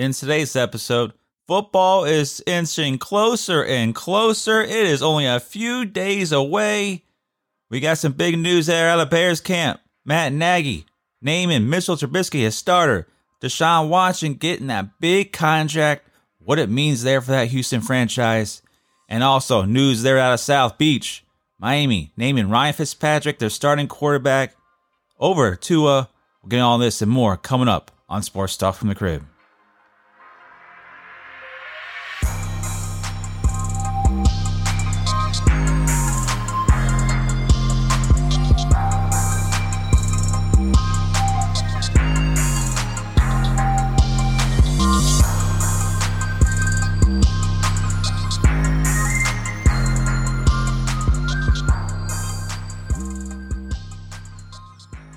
In today's episode, football is inching closer and closer. It is only a few days away. We got some big news there out of Bears camp. Matt Nagy naming Mitchell Trubisky as starter. Deshaun Watson getting that big contract. What it means there for that Houston franchise. And also news there out of South Beach. Miami naming Ryan Fitzpatrick their starting quarterback. Over to uh we'll get all this and more coming up on Sports Talk from the Crib.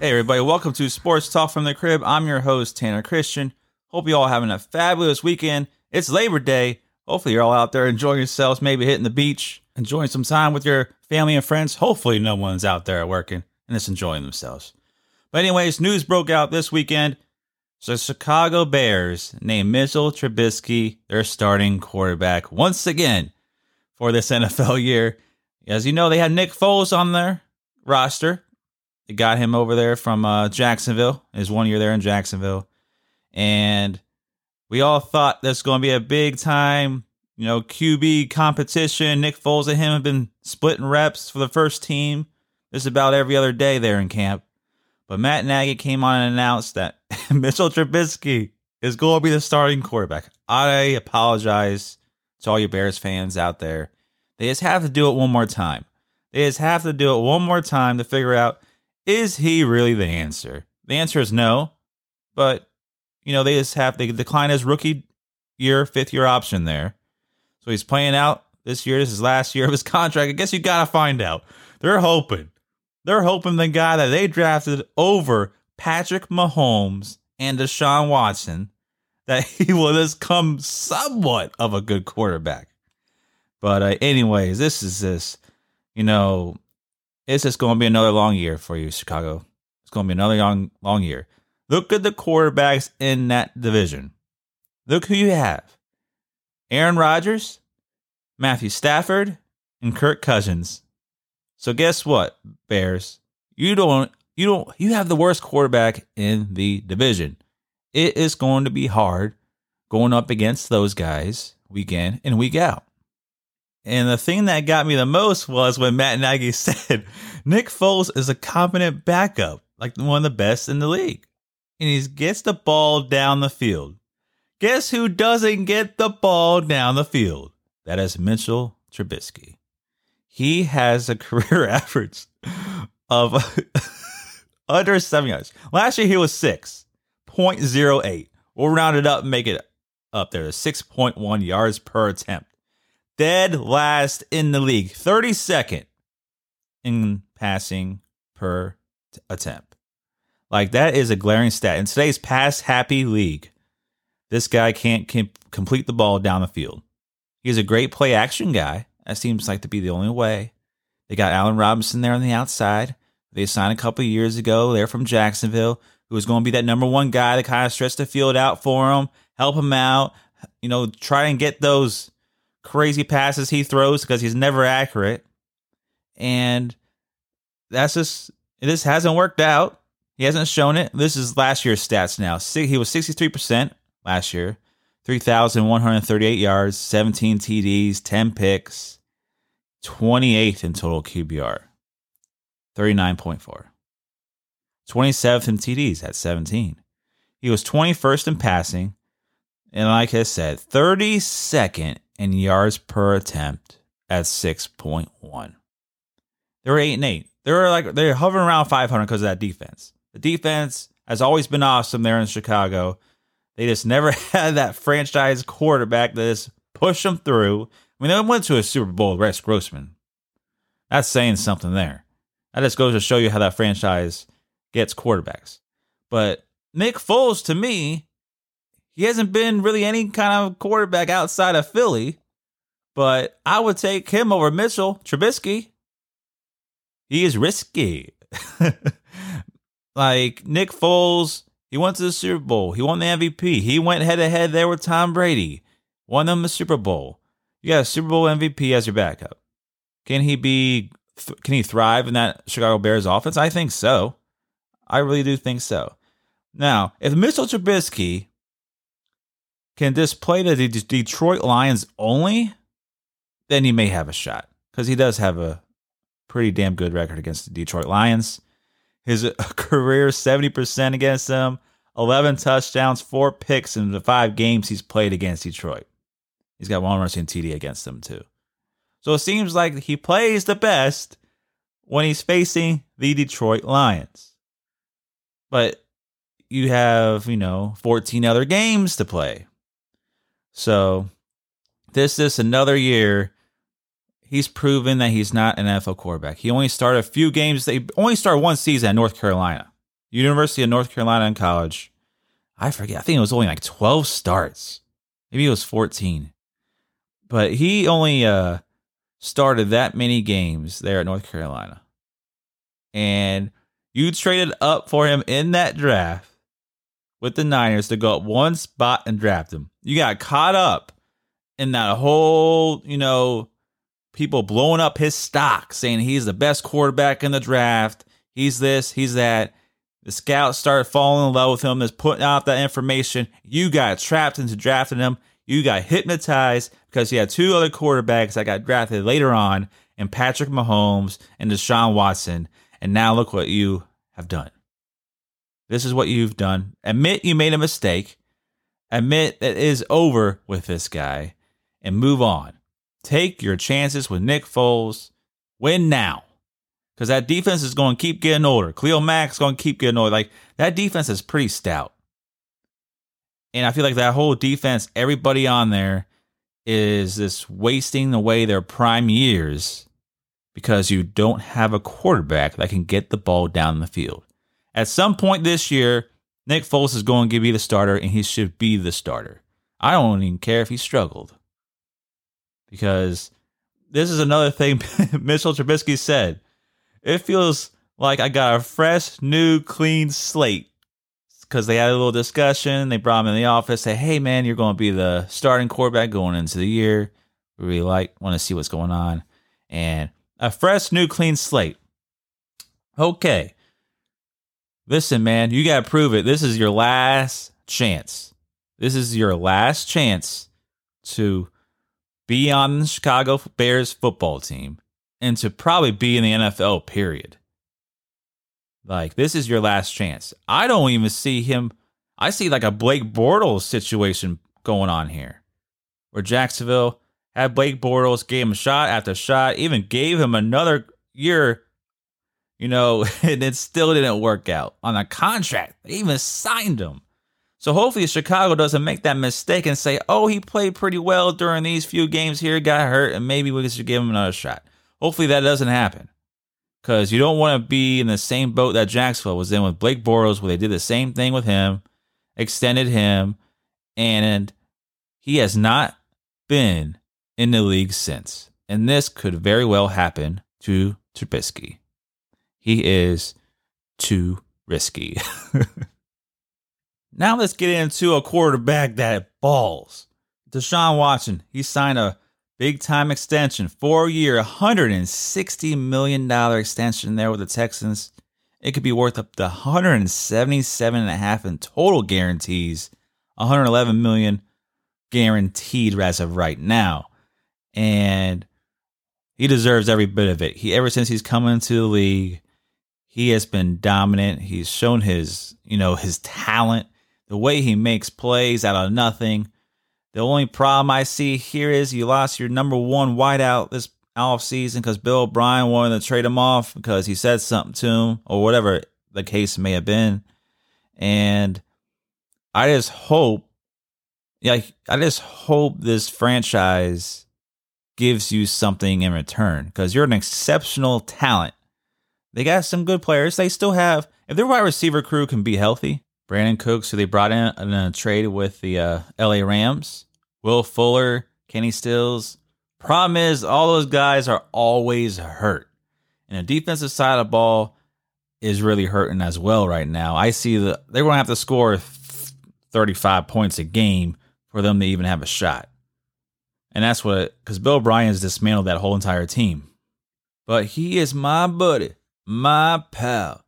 Hey, everybody, welcome to Sports Talk from the Crib. I'm your host, Tanner Christian. Hope you all having a fabulous weekend. It's Labor Day. Hopefully, you're all out there enjoying yourselves, maybe hitting the beach, enjoying some time with your family and friends. Hopefully, no one's out there working and just enjoying themselves. But, anyways, news broke out this weekend. So, Chicago Bears named Mitchell Trubisky their starting quarterback once again for this NFL year. As you know, they had Nick Foles on their roster they got him over there from uh, Jacksonville. His one year there in Jacksonville, and we all thought this was going to be a big time, you know, QB competition. Nick Foles and him have been splitting reps for the first team. This about every other day there in camp. But Matt Nagy came on and announced that Mitchell Trubisky is going to be the starting quarterback. I apologize to all you Bears fans out there. They just have to do it one more time. They just have to do it one more time to figure out is he really the answer? The answer is no, but you know they just have they decline his rookie year, fifth year option there, so he's playing out this year. This is last year of his contract. I guess you gotta find out. They're hoping, they're hoping the guy that they drafted over Patrick Mahomes and Deshaun Watson that he will just come somewhat of a good quarterback. But uh, anyways, this is this, you know, it's just going to be another long year for you, Chicago. It's going to be another long, long year. Look at the quarterbacks in that division. Look who you have Aaron Rodgers, Matthew Stafford, and Kirk Cousins. So guess what, Bears? You don't you don't you have the worst quarterback in the division. It is going to be hard going up against those guys week in and week out. And the thing that got me the most was when Matt Nagy said Nick Foles is a competent backup, like one of the best in the league. And he gets the ball down the field. Guess who doesn't get the ball down the field? That is Mitchell Trubisky. He has a career average of under seven yards. Last year he was 6.08. We'll round it up and make it up there 6.1 yards per attempt dead last in the league, 32nd in passing per t- attempt. Like that is a glaring stat. In today's pass happy league, this guy can't complete the ball down the field. He's a great play action guy. That seems like to be the only way. They got Allen Robinson there on the outside. They signed a couple years ago. They're from Jacksonville, who was going to be that number one guy to kind of stretch the field out for him, help him out, you know, try and get those crazy passes he throws because he's never accurate. And that's just, this hasn't worked out. He hasn't shown it. This is last year's stats now. He was 63% last year, 3,138 yards, 17 TDs, 10 picks, 28th in total QBR, 39.4. 27th in TDs at 17. He was 21st in passing. And like I said, 32nd in yards per attempt at 6.1. They were 8 and 8. They were like they're hovering around 500 because of that defense. The defense has always been awesome there in Chicago. They just never had that franchise quarterback that just pushed them through. I mean, they went to a Super Bowl, with Rex Grossman. That's saying something there. That just goes to show you how that franchise gets quarterbacks. But Nick Foles, to me, he hasn't been really any kind of quarterback outside of Philly, but I would take him over Mitchell Trubisky. He is risky. like Nick Foles, He went to the Super Bowl. He won the MVP. He went head to head there with Tom Brady. Won them the Super Bowl. You got a Super Bowl MVP as your backup. Can he be? Can he thrive in that Chicago Bears offense? I think so. I really do think so. Now, if Mitchell Trubisky can this display the Detroit Lions only, then he may have a shot because he does have a pretty damn good record against the Detroit Lions. His uh, career 70% against them, 11 touchdowns, four picks in the five games he's played against Detroit. He's got one rushing TD against them too. So it seems like he plays the best when he's facing the Detroit Lions. But you have, you know, 14 other games to play. So this is another year he's proven that he's not an NFL quarterback. He only started a few games. They only started one season at North Carolina, University of North Carolina in college. I forget. I think it was only like 12 starts. Maybe it was 14. But he only uh, started that many games there at North Carolina. And you traded up for him in that draft with the Niners to go up one spot and draft him. You got caught up in that whole, you know, people blowing up his stock, saying he's the best quarterback in the draft. He's this, he's that. The scouts started falling in love with him, just putting out that information. You got trapped into drafting him. You got hypnotized because you had two other quarterbacks that got drafted later on, and Patrick Mahomes and Deshaun Watson. And now look what you have done. This is what you've done. Admit you made a mistake. Admit it is over with this guy and move on. Take your chances with Nick Foles. Win now. Because that defense is going to keep getting older. Khalil Mack's going to keep getting older. Like, that defense is pretty stout. And I feel like that whole defense, everybody on there is just wasting away their prime years because you don't have a quarterback that can get the ball down the field. At some point this year, Nick Foles is going to be the starter and he should be the starter. I don't even care if he struggled because this is another thing Mitchell Trubisky said. It feels like I got a fresh, new, clean slate because they had a little discussion. They brought him in the office, say, "Hey, man, you're going to be the starting quarterback going into the year. We really like, want to see what's going on, and a fresh, new, clean slate." Okay, listen, man, you got to prove it. This is your last chance. This is your last chance to be on the Chicago Bears football team and to probably be in the NFL, period. Like, this is your last chance. I don't even see him. I see like a Blake Bortles situation going on here where Jacksonville had Blake Bortles, gave him shot after shot, even gave him another year, you know, and it still didn't work out on a contract. They even signed him. So hopefully Chicago doesn't make that mistake and say, "Oh, he played pretty well during these few games here, got hurt, and maybe we should give him another shot." Hopefully that doesn't happen. Because you don't want to be in the same boat that Jacksonville was in with Blake Bortles, where they did the same thing with him, extended him, and he has not been in the league since. And this could very well happen to Trubisky. He is too risky. Now let's get into a quarterback that balls. Deshaun Watson, he signed a big time extension, four year, $160 million extension there with the Texans. It could be worth up to 177 and a half in total guarantees, 111 million guaranteed as of right now. And he deserves every bit of it. He ever since he's come into the league, he has been dominant. He's shown his, you know, his talent the way he makes plays out of nothing. The only problem I see here is you lost your number one wideout this offseason because Bill O'Brien wanted to trade him off because he said something to him or whatever the case may have been. And I just hope, yeah, I just hope this franchise gives you something in return because you're an exceptional talent. They got some good players. They still have, if their wide receiver crew can be healthy, Brandin Cooks, who they brought in in a trade with the uh, LA Rams, Will Fuller, Kenny Stills. Problem is, all those guys are always hurt. And the defensive side of the ball is really hurting as well right now. I see that they're going to have to score 35 points a game for them to even have a shot. And that's what, because Bill has dismantled that whole entire team. But he is my buddy, my pal,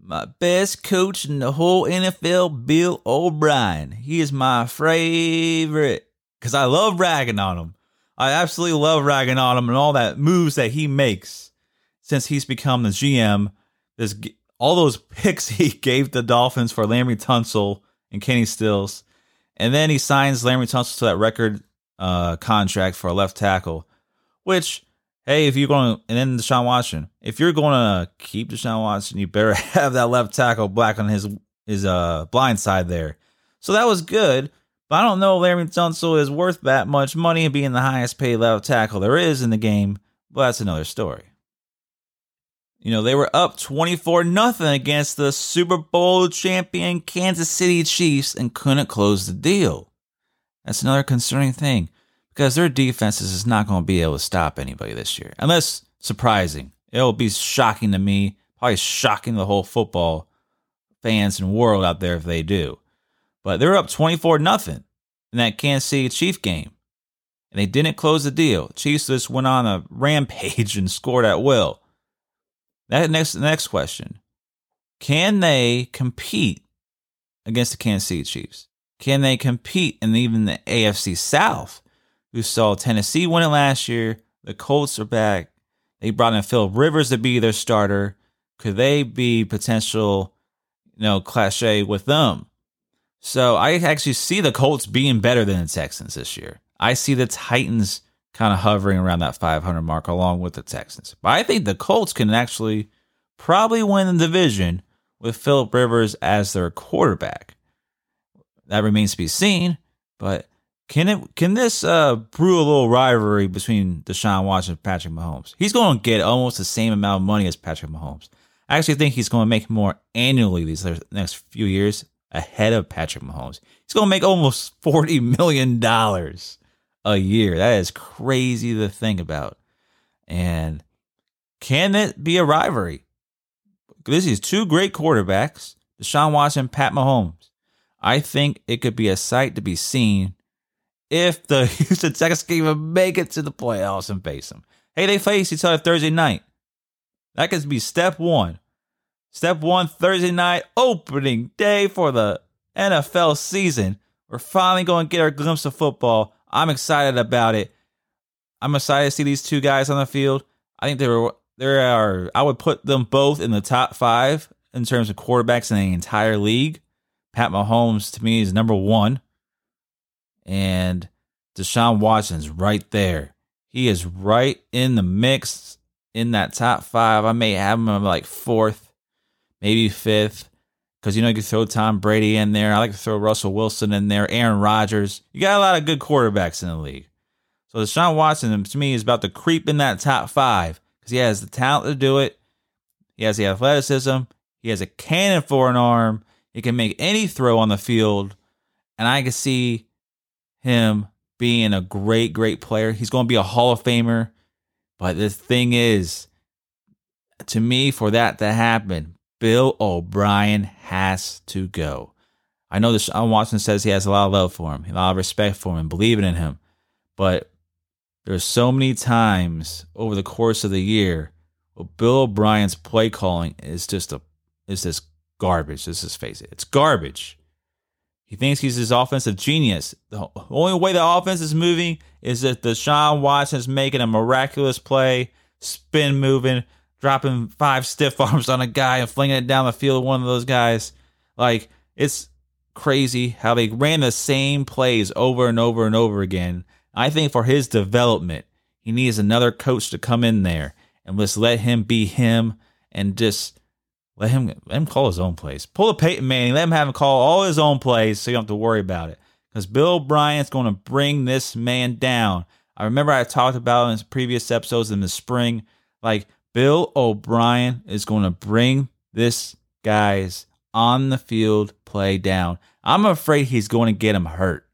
my best coach in the whole NFL, Bill O'Brien. He is my favorite because I love ragging on him. I absolutely love ragging on him and all that moves that he makes since he's become the GM. This all those picks he gave the Dolphins for Laremy Tunsil and Kenny Stills, and then he signs Laremy Tunsil to that record uh, contract for a left tackle, which hey, if you're going to, and then Deshaun Watson, if you're going to keep Deshaun Watson, you better have that left tackle black on his his uh blind side there. So that was good, but I don't know if Laremy Tunsil is worth that much money being the highest paid left tackle there is in the game. But that's another story. You know, they were up 24 nothing against the Super Bowl champion Kansas City Chiefs and couldn't close the deal. That's another concerning thing because their defenses is not going to be able to stop anybody this year. Unless surprising. It'll be shocking to me, probably shocking the whole football fans and world out there if they do. But they're up 24 nothing in that Kansas City Chief game. And they didn't close the deal. Chiefs just went on a rampage and scored at will. That next next question. Can they compete against the Kansas City Chiefs? Can they compete in even the AFC South? Who saw Tennessee win it last year. The Colts are back. They brought in Phil Rivers to be their starter. Could they be potential, you know, cliche with them? So I actually see the Colts being better than the Texans this year. I see the Titans kind of hovering around that 500 mark along with the Texans. But I think the Colts can actually probably win the division with Philip Rivers as their quarterback. That remains to be seen, but can it can this uh, brew a little rivalry between Deshaun Watson and Patrick Mahomes? He's going to get almost the same amount of money as Patrick Mahomes. I actually think he's going to make more annually these next few years ahead of Patrick Mahomes. He's going to make almost forty million dollars a year. That is crazy to think about. And can it be a rivalry? This is two great quarterbacks, Deshaun Watson, Pat Mahomes. I think it could be a sight to be seen if the Houston Texans can even make it to the playoffs and face them. Hey, they face each other Thursday night. That could be step one. Step one, Thursday night, opening day for the NFL season. We're finally going to get our glimpse of football. I'm excited about it. I'm excited to see these two guys on the field. I think there are, there are I would put them both in the top five in terms of quarterbacks in the entire league. Pat Mahomes to me is number one and Deshaun Watson's right there. He is right in the mix in that top five. I may have him like fourth, maybe fifth, because you know you throw Tom Brady in there. I like to throw Russell Wilson in there, Aaron Rodgers. You got a lot of good quarterbacks in the league. So Deshaun Watson to me is about to creep in that top five because he has the talent to do it. He has the athleticism. He has a cannon for an arm. He can make any throw on the field, and I can see him being a great, great player. He's going to be a Hall of Famer. But the thing is, to me, for that to happen, Bill O'Brien has to go. I know that Sean Watson says he has a lot of love for him, a lot of respect for him, and believing in him. But there's so many times over the course of the year where Bill O'Brien's play calling is just a is just garbage. Let's just face it. It's garbage. He thinks he's his offensive genius. The only way the offense is moving is if Deshaun Watson is making a miraculous play, spin moving, dropping five stiff arms on a guy and flinging it down the field. One of those guys, like it's crazy how they ran the same plays over and over and over again. I think for his development, he needs another coach to come in there and just let him be him and just let him let him call his own plays. Pull a Peyton Manning. Let him have him call all his own plays, so you don't have to worry about it. Because Bill O'Brien's going to bring this man down. I remember I talked about in previous episodes in the spring, like Bill O'Brien is going to bring this guy's on the field play down. I'm afraid he's going to get him hurt.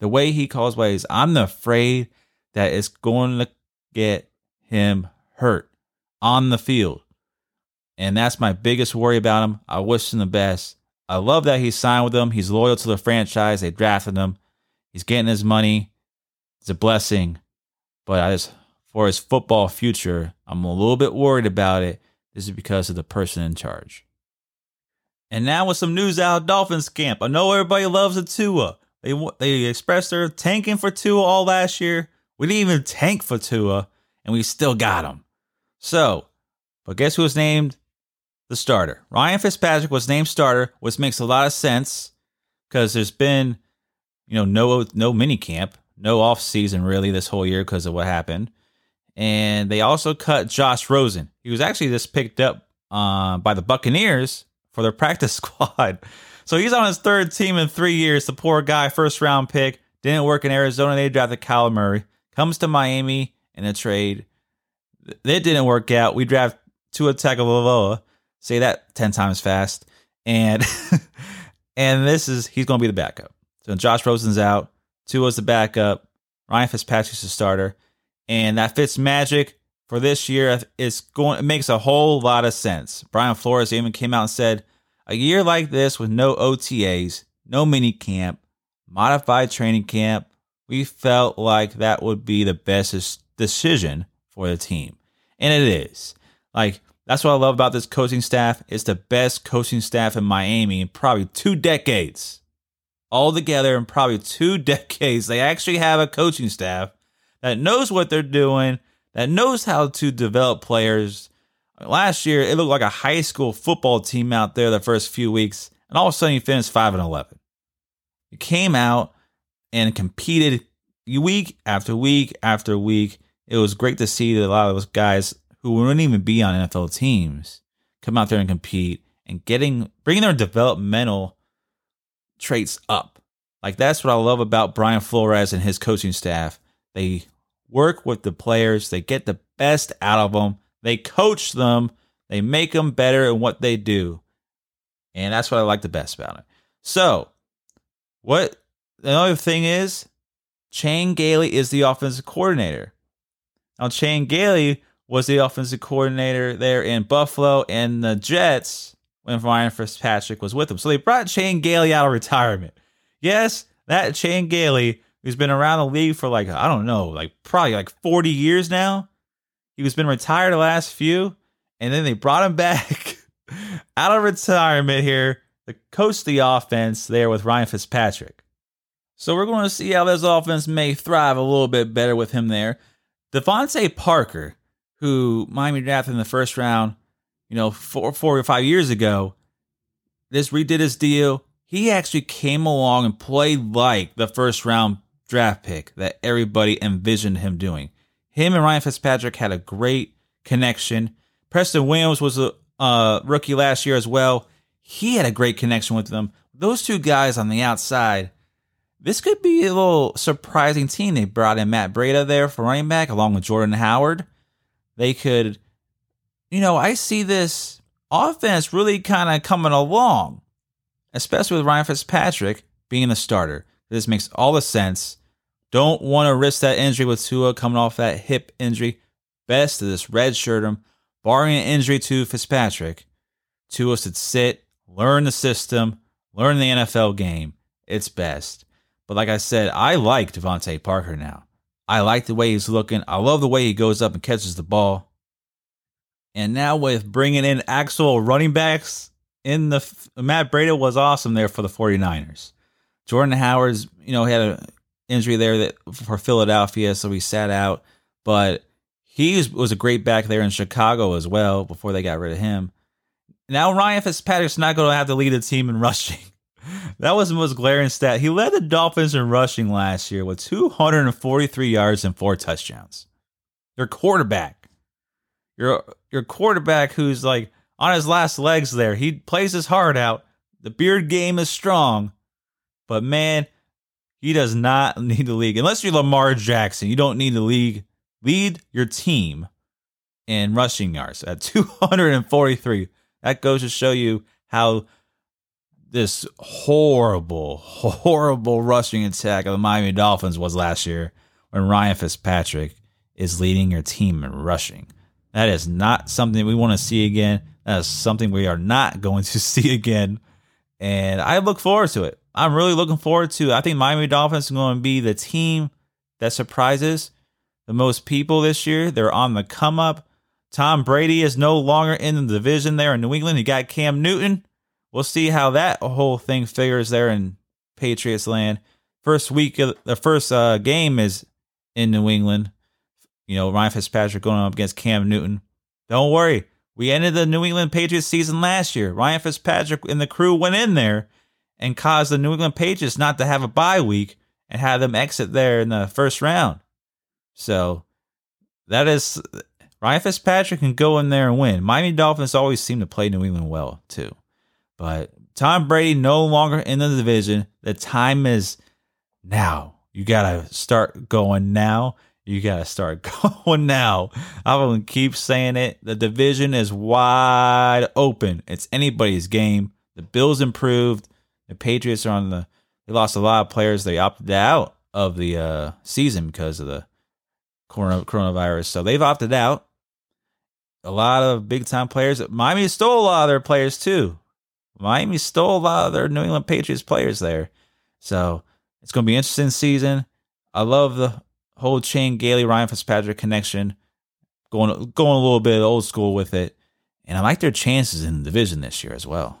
The way he calls plays, I'm afraid that it's going to get him hurt on the field. And that's my biggest worry about him. I wish him the best. I love that he signed with them. He's loyal to the franchise. They drafted him. He's getting his money. It's a blessing. But I just, for his football future, I'm a little bit worried about it. This is because of the person in charge. And now with some news out of Dolphins camp. I know everybody loves the Tua. They they expressed their tanking for Tua all last year. We didn't even tank for Tua, and we still got him. So, but guess who was named the starter? Ryan Fitzpatrick was named starter, which makes a lot of sense because there's been, you know, no no mini camp, no off season really this whole year because of what happened. And they also cut Josh Rosen. He was actually just picked up uh, by the Buccaneers for their practice squad. So he's on his third team in three years. The poor guy, first round pick, didn't work in Arizona. They drafted Kyler Murray. Comes to Miami in a trade. It didn't work out. We draft Tua Tagovailoa. Say that ten times fast. And and this is he's going to be the backup. So Josh Rosen's out. Tua's the backup. Ryan Fitzpatrick's the starter. And that Fitzmagic for this year is going it makes a whole lot of sense. Brian Flores even came out and said, a year like this with no OTAs, no mini camp, modified training camp, we felt like that would be the best decision for the team. And it is. Like that's what I love about this coaching staff. It's the best coaching staff in Miami in probably two decades. All together in probably two decades, they actually have a coaching staff that knows what they're doing that knows how to develop players. Last year, it looked like a high school football team out there the first few weeks, and all of a sudden, you finished five and eleven. You came out and competed week after week after week. It was great to see that a lot of those guys who wouldn't even be on NFL teams come out there and compete and getting bringing their developmental traits up. Like that's what I love about Brian Flores and his coaching staff. They work with the players, they get the best out of them, they coach them, they make them better in what they do. And that's what I like the best about it. So, what another thing is, Chan Gailey is the offensive coordinator. Now, Chan Gailey was the offensive coordinator there in Buffalo and the Jets when Ryan Fitzpatrick was with them. So they brought Chan Gailey out of retirement. Yes, that Chan Gailey who's been around the league for like, I don't know, like probably like 40 years now. He was been retired the last few, and then they brought him back out of retirement here to coach the offense there with Ryan Fitzpatrick. So we're going to see how this offense may thrive a little bit better with him there. DeVante Parker, who Miami drafted in the first round, you know, four, four or five years ago, this redid his deal. He actually came along and played like the first round draft pick that everybody envisioned him doing. Him and Ryan Fitzpatrick had a great connection. Preston Williams was a uh, rookie last year as well. He had a great connection with them. Those two guys on the outside, this could be a little surprising team. They brought in Matt Breida there for running back along with Jordan Howard. They could, you know, I see this offense really kind of coming along, especially with Ryan Fitzpatrick being the starter. This makes all the sense. Don't want to risk that injury with Tua coming off that hip injury. Best to this red shirt him. Barring an injury to Fitzpatrick, Tua should sit, learn the system, learn the NFL game. It's best. But like I said, I like DeVante Parker now. I like the way he's looking. I love the way he goes up and catches the ball. And now with bringing in actual running backs in the Matt Breida was awesome there for the 49ers. Jordan Howard's, you know, had an injury there that for Philadelphia, so he sat out. But he was a great back there in Chicago as well before they got rid of him. Now Ryan Fitzpatrick's not going to have to lead the team in rushing. That was the most glaring stat. He led the Dolphins in rushing last year with 243 yards and four touchdowns. Your quarterback, your your quarterback who's like on his last legs there. He plays his heart out. The beard game is strong. But man, he does not need the league. Unless you're Lamar Jackson, you don't need the league. Lead your team in rushing yards at 243. That goes to show you how this horrible, horrible rushing attack of the Miami Dolphins was last year when Ryan Fitzpatrick is leading your team in rushing. That is not something we want to see again. That's something we are not going to see again. And I look forward to it. I'm really looking forward to it. I think Miami Dolphins are going to be the team that surprises the most people this year. They're on the come up. Tom Brady is no longer in the division there in New England. You got Cam Newton. We'll see how that whole thing figures there in Patriots land. First week of the first uh, game is in New England. You know, Ryan Fitzpatrick going up against Cam Newton. Don't worry. We ended the New England Patriots season last year. Ryan Fitzpatrick and the crew went in there and caused the New England Patriots not to have a bye week and had them exit there in the first round. So that is Ryan Fitzpatrick can go in there and win. Miami Dolphins always seem to play New England well too. But Tom Brady no longer in the division. The time is now. You gotta start going now. You gotta start going now. I'm gonna keep saying it. The division is wide open. It's anybody's game. The Bills improved. The Patriots are on the. They lost a lot of players. They opted out of the uh, season because of the coronavirus. So they've opted out. A lot of big time players. Miami stole a lot of their players too. Miami stole a lot of their New England Patriots players there. So it's going to be interesting season. I love the whole Chan Gailey Ryan Fitzpatrick connection. Going going a little bit old school with it. And I like their chances in the division this year as well.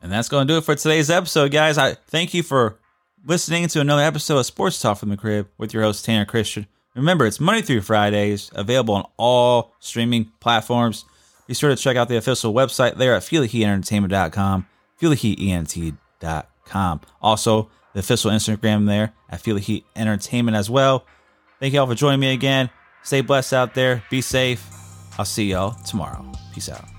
And that's going to do it for today's episode, guys. I thank you for listening to another episode of Sports Talk from the Crib with your host Tanner Christian. Remember, it's Monday through Fridays, available on all streaming platforms. Be sure to check out the official website there at feeltheheatentertainment.com, feeltheheatent.com. Also, the official Instagram there at Feel as well. Thank you all for joining me again. Stay blessed out there. Be safe. I'll see y'all tomorrow. Peace out.